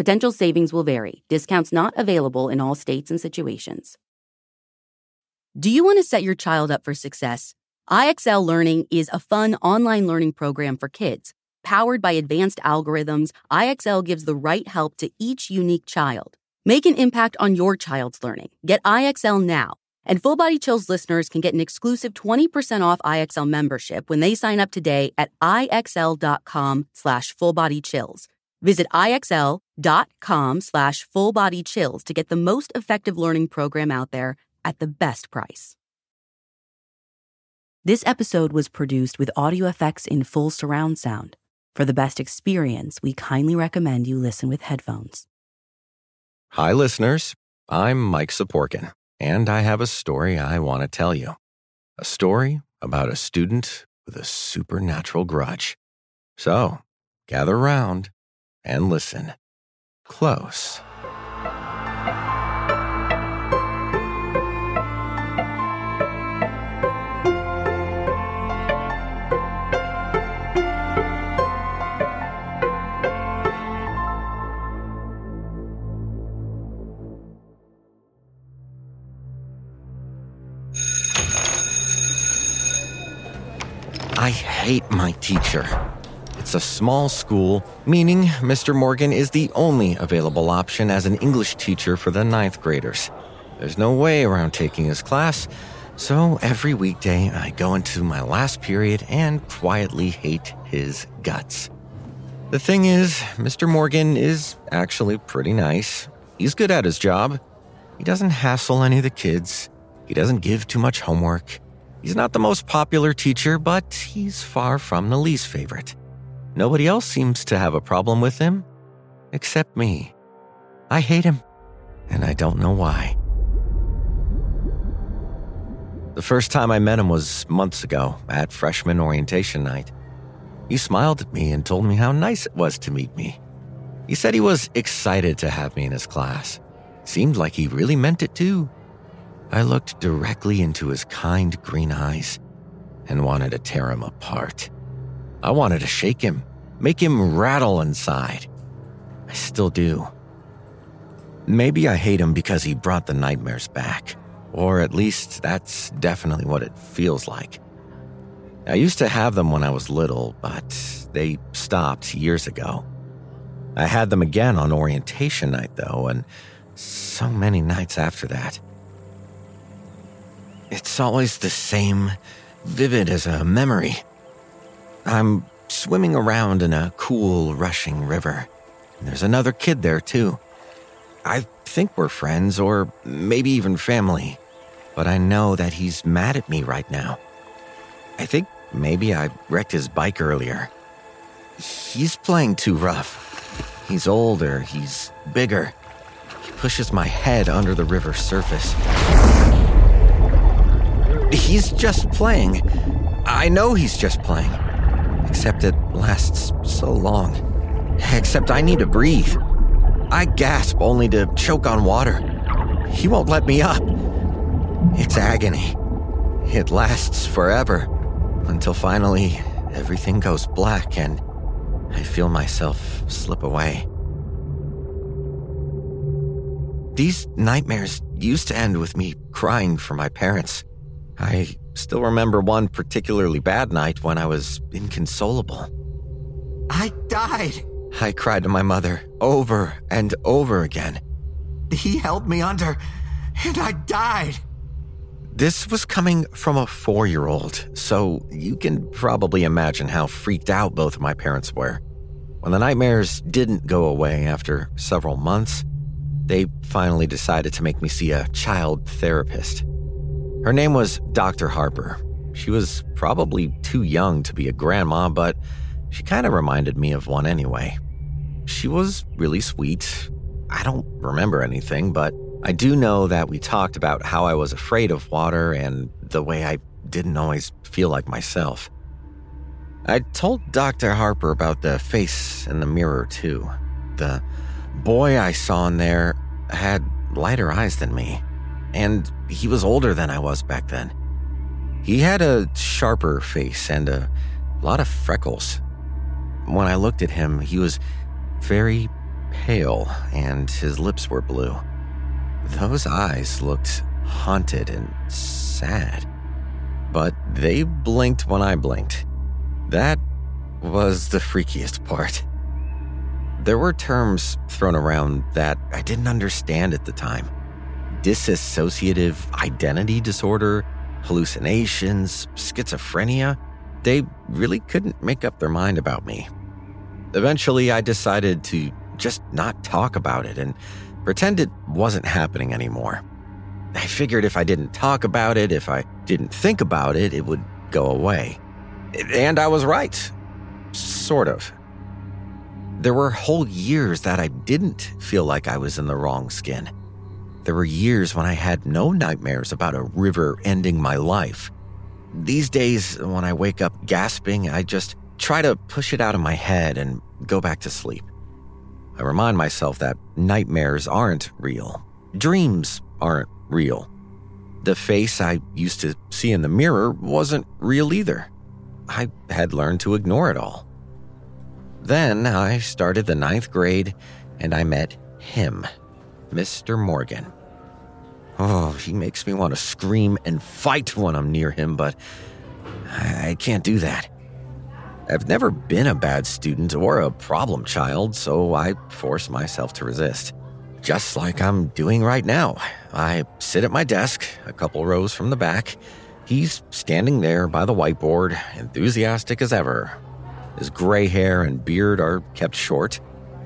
Potential savings will vary. Discounts not available in all states and situations. Do you want to set your child up for success? IXL Learning is a fun online learning program for kids. Powered by advanced algorithms, IXL gives the right help to each unique child. Make an impact on your child's learning. Get IXL now. And Full Body Chills listeners can get an exclusive 20% off IXL membership when they sign up today at IXL.com slash fullbodychills. Visit IXL.com slash fullbodychills to get the most effective learning program out there at the best price. This episode was produced with audio effects in full surround sound. For the best experience, we kindly recommend you listen with headphones. Hi, listeners. I'm Mike Saporkin, and I have a story I want to tell you. A story about a student with a supernatural grudge. So, gather round and listen close. I hate my teacher. It's a small school, meaning Mr. Morgan is the only available option as an English teacher for the ninth graders. There's no way around taking his class, so every weekday I go into my last period and quietly hate his guts. The thing is, Mr. Morgan is actually pretty nice. He's good at his job. He doesn't hassle any of the kids. He doesn't give too much homework. He's not the most popular teacher, but he's far from the least favorite. Nobody else seems to have a problem with him, except me. I hate him, and I don't know why. The first time I met him was months ago at freshman orientation night. He smiled at me and told me how nice it was to meet me. He said he was excited to have me in his class. Seemed like he really meant it too. I looked directly into his kind green eyes and wanted to tear him apart. I wanted to shake him, make him rattle inside. I still do. Maybe I hate him because he brought the nightmares back, or at least that's definitely what it feels like. I used to have them when I was little, but they stopped years ago. I had them again on orientation night, though, and so many nights after that. It's always the same, vivid as a memory. I'm swimming around in a cool, rushing river. There's another kid there, too. I think we're friends, or maybe even family, but I know that he's mad at me right now. I think maybe I wrecked his bike earlier. He's playing too rough. He's older, he's bigger. He pushes my head under the river surface. He's just playing. I know he's just playing. Except it lasts so long. Except I need to breathe. I gasp only to choke on water. He won't let me up. It's agony. It lasts forever until finally everything goes black and I feel myself slip away. These nightmares used to end with me crying for my parents. I still remember one particularly bad night when I was inconsolable. I died. I cried to my mother over and over again. He held me under, and I died. This was coming from a four year old, so you can probably imagine how freaked out both of my parents were. When the nightmares didn't go away after several months, they finally decided to make me see a child therapist. Her name was Dr. Harper. She was probably too young to be a grandma, but she kind of reminded me of one anyway. She was really sweet. I don't remember anything, but I do know that we talked about how I was afraid of water and the way I didn't always feel like myself. I told Dr. Harper about the face in the mirror, too. The boy I saw in there had lighter eyes than me, and he was older than I was back then. He had a sharper face and a lot of freckles. When I looked at him, he was very pale and his lips were blue. Those eyes looked haunted and sad. But they blinked when I blinked. That was the freakiest part. There were terms thrown around that I didn't understand at the time dissociative identity disorder, hallucinations, schizophrenia. They really couldn't make up their mind about me. Eventually, I decided to just not talk about it and pretend it wasn't happening anymore. I figured if I didn't talk about it, if I didn't think about it, it would go away. And I was right. Sort of. There were whole years that I didn't feel like I was in the wrong skin. There were years when I had no nightmares about a river ending my life. These days, when I wake up gasping, I just try to push it out of my head and go back to sleep. I remind myself that nightmares aren't real, dreams aren't real. The face I used to see in the mirror wasn't real either. I had learned to ignore it all. Then I started the ninth grade and I met him, Mr. Morgan. Oh, he makes me want to scream and fight when I'm near him, but I can't do that. I've never been a bad student or a problem child, so I force myself to resist. Just like I'm doing right now. I sit at my desk, a couple rows from the back. He's standing there by the whiteboard, enthusiastic as ever. His gray hair and beard are kept short.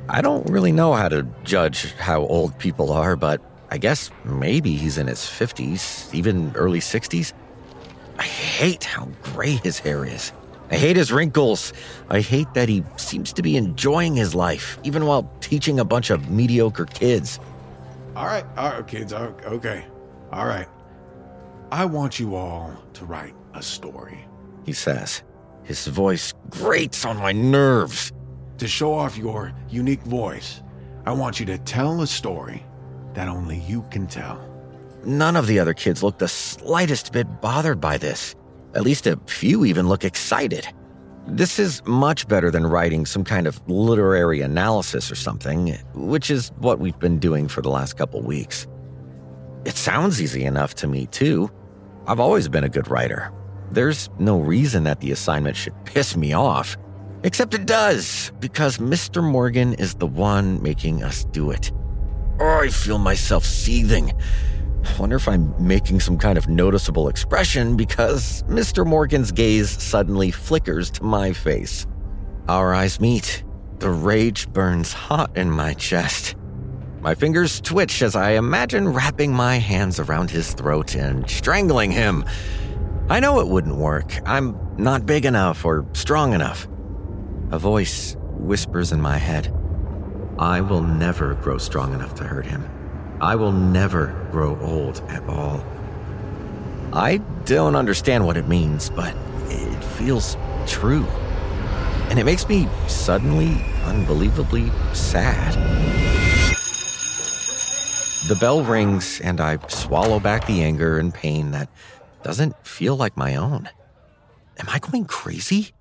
I don't really know how to judge how old people are, but I guess maybe he's in his 50s, even early 60s. I hate how gray his hair is. I hate his wrinkles. I hate that he seems to be enjoying his life, even while teaching a bunch of mediocre kids. All right, all right, kids. Okay, all right. I want you all to write a story, he says. His voice grates on my nerves. To show off your unique voice, I want you to tell a story that only you can tell. None of the other kids look the slightest bit bothered by this. At least a few even look excited. This is much better than writing some kind of literary analysis or something, which is what we've been doing for the last couple weeks. It sounds easy enough to me, too. I've always been a good writer. There's no reason that the assignment should piss me off. Except it does, because Mr. Morgan is the one making us do it. Oh, I feel myself seething. I wonder if I'm making some kind of noticeable expression because Mr. Morgan's gaze suddenly flickers to my face. Our eyes meet. The rage burns hot in my chest. My fingers twitch as I imagine wrapping my hands around his throat and strangling him. I know it wouldn't work. I'm not big enough or strong enough. A voice whispers in my head I will never grow strong enough to hurt him. I will never grow old at all. I don't understand what it means, but it feels true. And it makes me suddenly, unbelievably sad. The bell rings, and I swallow back the anger and pain that doesn't feel like my own. Am I going crazy?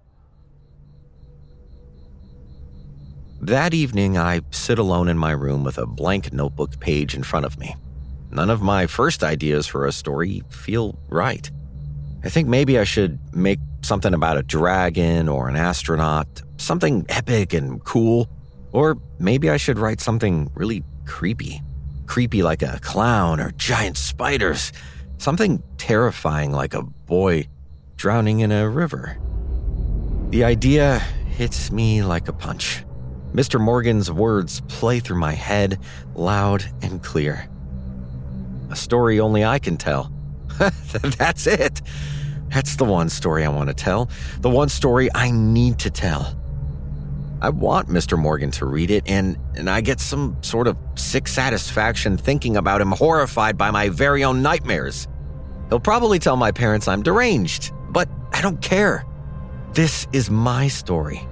That evening, I sit alone in my room with a blank notebook page in front of me. None of my first ideas for a story feel right. I think maybe I should make something about a dragon or an astronaut, something epic and cool. Or maybe I should write something really creepy. Creepy like a clown or giant spiders. Something terrifying like a boy drowning in a river. The idea hits me like a punch. Mr. Morgan's words play through my head loud and clear. A story only I can tell. That's it. That's the one story I want to tell. The one story I need to tell. I want Mr. Morgan to read it, and, and I get some sort of sick satisfaction thinking about him horrified by my very own nightmares. He'll probably tell my parents I'm deranged, but I don't care. This is my story.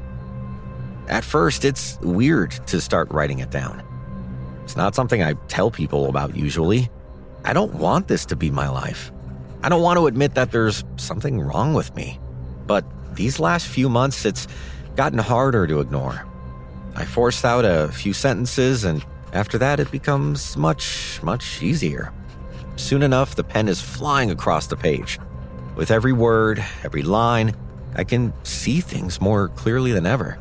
At first, it's weird to start writing it down. It's not something I tell people about usually. I don't want this to be my life. I don't want to admit that there's something wrong with me. But these last few months, it's gotten harder to ignore. I force out a few sentences, and after that, it becomes much, much easier. Soon enough, the pen is flying across the page. With every word, every line, I can see things more clearly than ever.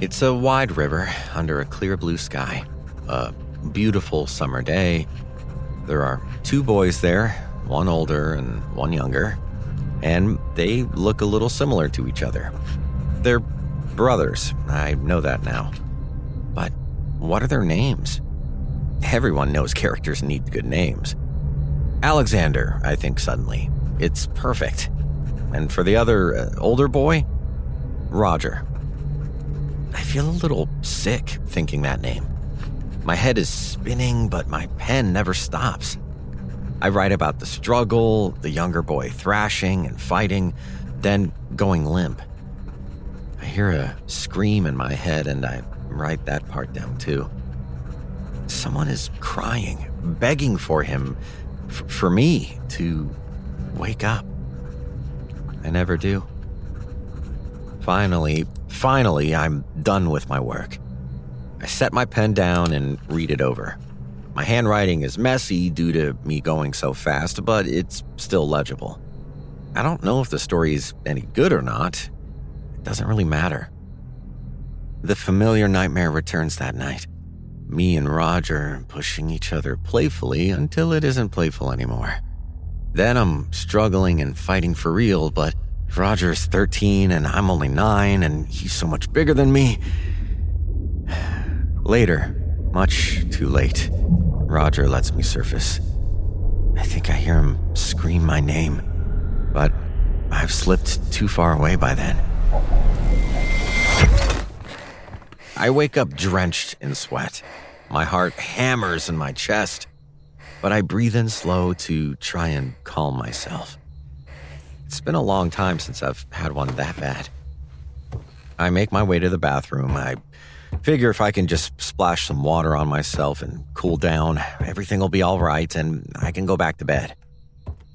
It's a wide river under a clear blue sky. A beautiful summer day. There are two boys there, one older and one younger, and they look a little similar to each other. They're brothers, I know that now. But what are their names? Everyone knows characters need good names. Alexander, I think suddenly. It's perfect. And for the other uh, older boy, Roger. I feel a little sick thinking that name. My head is spinning, but my pen never stops. I write about the struggle, the younger boy thrashing and fighting, then going limp. I hear a scream in my head and I write that part down too. Someone is crying, begging for him, f- for me to wake up. I never do. Finally, finally, I'm done with my work. I set my pen down and read it over. My handwriting is messy due to me going so fast, but it's still legible. I don't know if the story is any good or not. It doesn't really matter. The familiar nightmare returns that night. Me and Roger pushing each other playfully until it isn't playful anymore. Then I'm struggling and fighting for real, but Roger's 13 and I'm only 9 and he's so much bigger than me. Later, much too late, Roger lets me surface. I think I hear him scream my name, but I've slipped too far away by then. I wake up drenched in sweat. My heart hammers in my chest, but I breathe in slow to try and calm myself. It's been a long time since I've had one that bad. I make my way to the bathroom. I figure if I can just splash some water on myself and cool down, everything will be all right and I can go back to bed.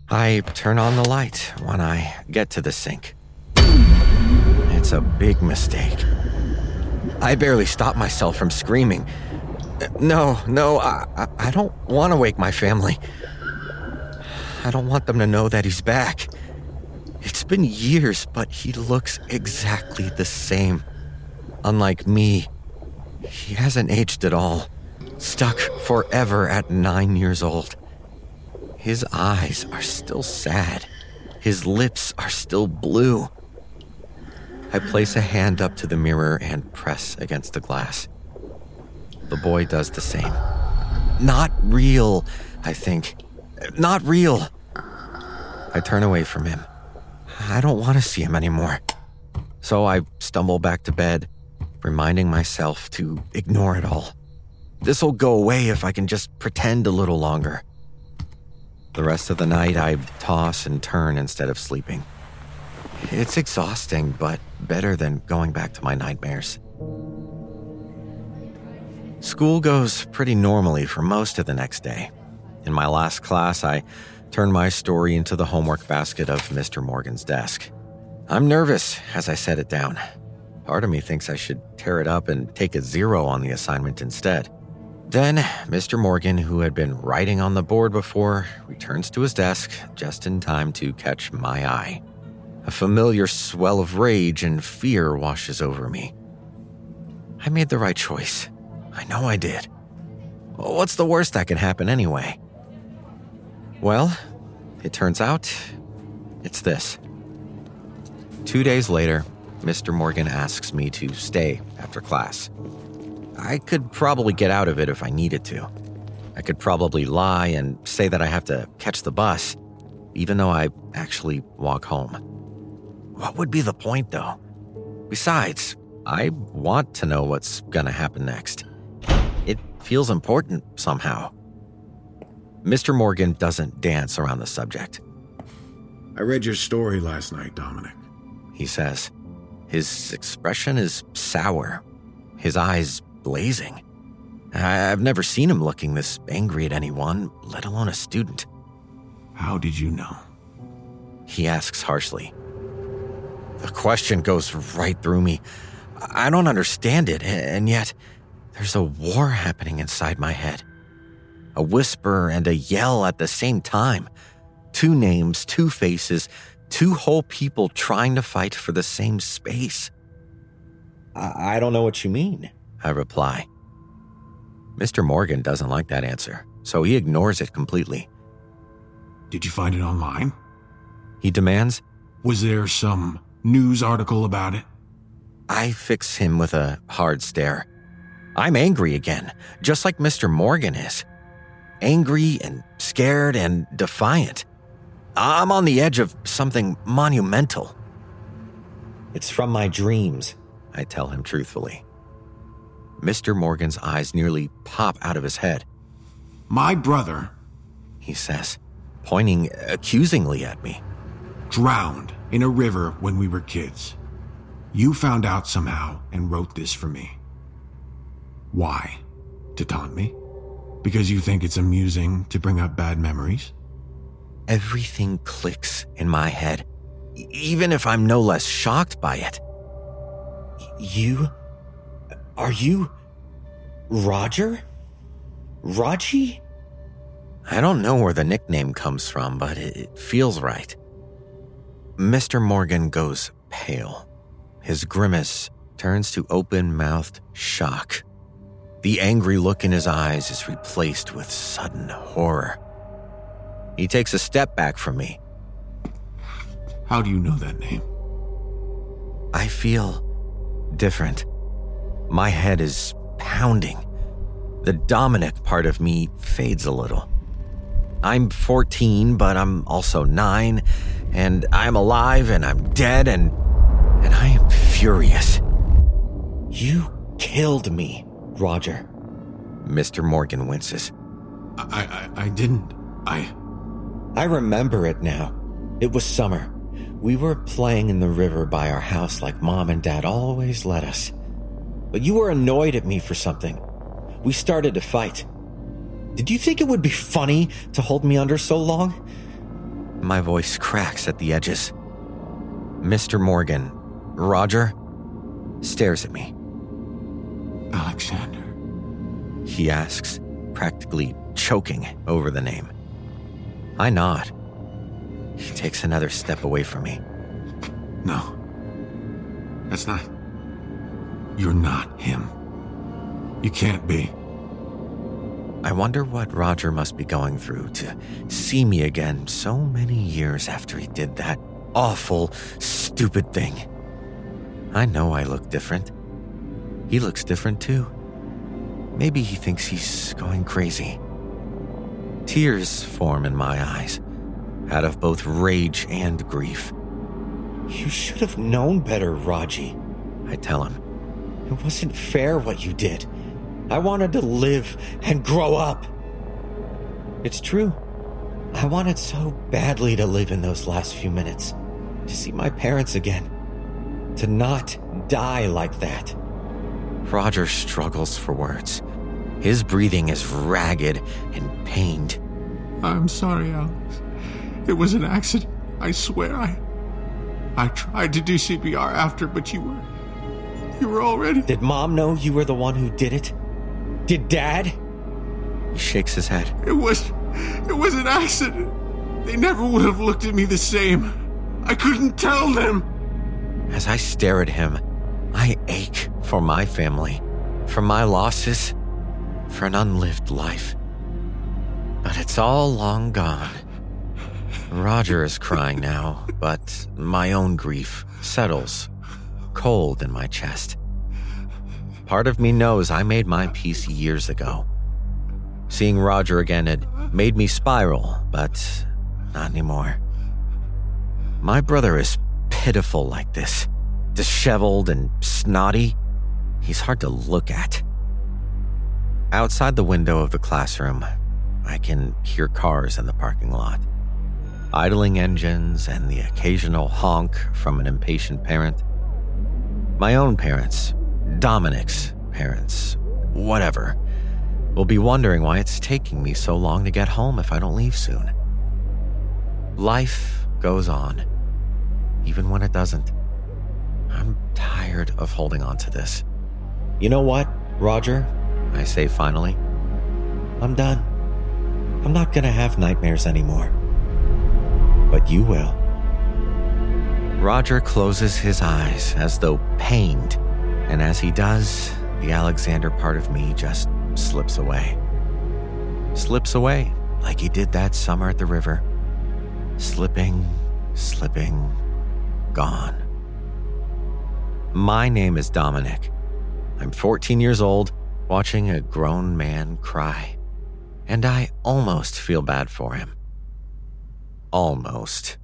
I turn on the light when I get to the sink. It's a big mistake. I barely stop myself from screaming. No, no, I, I, don't want to wake my family. I don't want them to know that he's back. Been years, but he looks exactly the same. Unlike me, he hasn't aged at all. Stuck forever at nine years old. His eyes are still sad. His lips are still blue. I place a hand up to the mirror and press against the glass. The boy does the same. Not real, I think. Not real. I turn away from him. I don't want to see him anymore. So I stumble back to bed, reminding myself to ignore it all. This'll go away if I can just pretend a little longer. The rest of the night, I toss and turn instead of sleeping. It's exhausting, but better than going back to my nightmares. School goes pretty normally for most of the next day. In my last class, I turn my story into the homework basket of Mr. Morgan's desk. I'm nervous as I set it down. Part of me thinks I should tear it up and take a zero on the assignment instead. Then, Mr. Morgan, who had been writing on the board before, returns to his desk just in time to catch my eye. A familiar swell of rage and fear washes over me. I made the right choice. I know I did. What's the worst that can happen anyway? Well, it turns out it's this. Two days later, Mr. Morgan asks me to stay after class. I could probably get out of it if I needed to. I could probably lie and say that I have to catch the bus, even though I actually walk home. What would be the point, though? Besides, I want to know what's gonna happen next. It feels important somehow. Mr. Morgan doesn't dance around the subject. I read your story last night, Dominic. He says. His expression is sour, his eyes blazing. I've never seen him looking this angry at anyone, let alone a student. How did you know? He asks harshly. The question goes right through me. I don't understand it, and yet there's a war happening inside my head. A whisper and a yell at the same time. Two names, two faces, two whole people trying to fight for the same space. I, I don't know what you mean, I reply. Mr. Morgan doesn't like that answer, so he ignores it completely. Did you find it online? He demands. Was there some news article about it? I fix him with a hard stare. I'm angry again, just like Mr. Morgan is. Angry and scared and defiant. I'm on the edge of something monumental. It's from my dreams, I tell him truthfully. Mr. Morgan's eyes nearly pop out of his head. My brother, he says, pointing accusingly at me, drowned in a river when we were kids. You found out somehow and wrote this for me. Why? To taunt me? Because you think it's amusing to bring up bad memories? Everything clicks in my head, even if I'm no less shocked by it. You? Are you. Roger? Raji? I don't know where the nickname comes from, but it feels right. Mr. Morgan goes pale. His grimace turns to open mouthed shock. The angry look in his eyes is replaced with sudden horror. He takes a step back from me. How do you know that name? I feel different. My head is pounding. The Dominic part of me fades a little. I'm 14, but I'm also 9, and I'm alive and I'm dead and and I am furious. You killed me, Roger. Mr. Morgan winces. I I, I didn't. I I remember it now. It was summer. We were playing in the river by our house like mom and dad always let us. But you were annoyed at me for something. We started to fight. Did you think it would be funny to hold me under so long? My voice cracks at the edges. Mr. Morgan, Roger, stares at me. Alexander. He asks, practically choking over the name. I nod. He takes another step away from me. No. That's not. You're not him. You can't be. I wonder what Roger must be going through to see me again so many years after he did that awful, stupid thing. I know I look different. He looks different too. Maybe he thinks he's going crazy. Tears form in my eyes, out of both rage and grief. You should have known better, Raji, I tell him. It wasn't fair what you did. I wanted to live and grow up. It's true. I wanted so badly to live in those last few minutes, to see my parents again, to not die like that. Roger struggles for words. His breathing is ragged and pained. I'm sorry, Alex. It was an accident. I swear I. I tried to do CPR after, but you were. You were already. Did mom know you were the one who did it? Did dad? He shakes his head. It was. It was an accident. They never would have looked at me the same. I couldn't tell them. As I stare at him, I ache for my family, for my losses, for an unlived life. But it's all long gone. Roger is crying now, but my own grief settles cold in my chest. Part of me knows I made my peace years ago. Seeing Roger again had made me spiral, but not anymore. My brother is pitiful like this, disheveled and snotty. He's hard to look at. Outside the window of the classroom, I can hear cars in the parking lot, idling engines, and the occasional honk from an impatient parent. My own parents, Dominic's parents, whatever, will be wondering why it's taking me so long to get home if I don't leave soon. Life goes on, even when it doesn't. I'm tired of holding on to this. You know what, Roger? I say finally. I'm done. I'm not gonna have nightmares anymore. But you will. Roger closes his eyes as though pained, and as he does, the Alexander part of me just slips away. Slips away like he did that summer at the river. Slipping, slipping, gone. My name is Dominic. I'm 14 years old, watching a grown man cry. And I almost feel bad for him. Almost.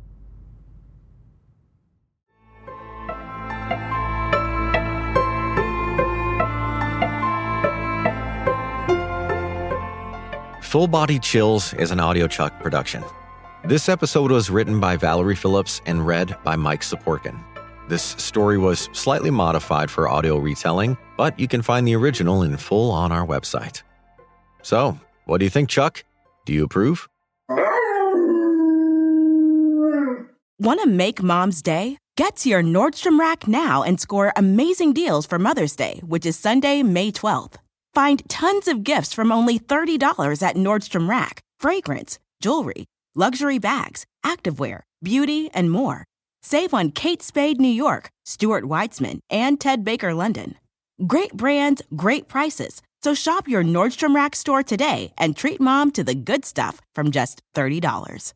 Full Body Chills is an audiochuck production. This episode was written by Valerie Phillips and read by Mike Saporkin. This story was slightly modified for audio retelling, but you can find the original in full on our website. So, what do you think, Chuck? Do you approve? Want to make mom's day? Get to your Nordstrom Rack now and score amazing deals for Mother's Day, which is Sunday, May 12th. Find tons of gifts from only $30 at Nordstrom Rack fragrance, jewelry, luxury bags, activewear, beauty, and more. Save on Kate Spade New York, Stuart Weitzman, and Ted Baker London. Great brands, great prices. So shop your Nordstrom Rack store today and treat mom to the good stuff from just $30.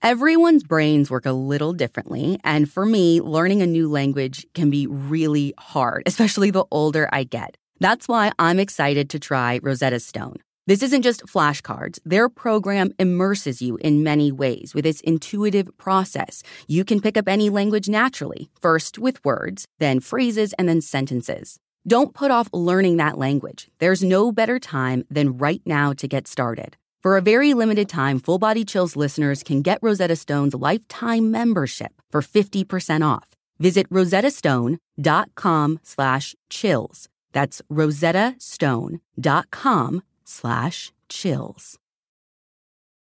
Everyone's brains work a little differently, and for me, learning a new language can be really hard, especially the older I get. That's why I'm excited to try Rosetta Stone. This isn't just flashcards. Their program immerses you in many ways with its intuitive process. You can pick up any language naturally, first with words, then phrases, and then sentences. Don't put off learning that language. There's no better time than right now to get started. For a very limited time, Full Body Chills listeners can get Rosetta Stone's lifetime membership for 50% off. Visit rosettastone.com slash chills. That's rosettastone.com slash chills.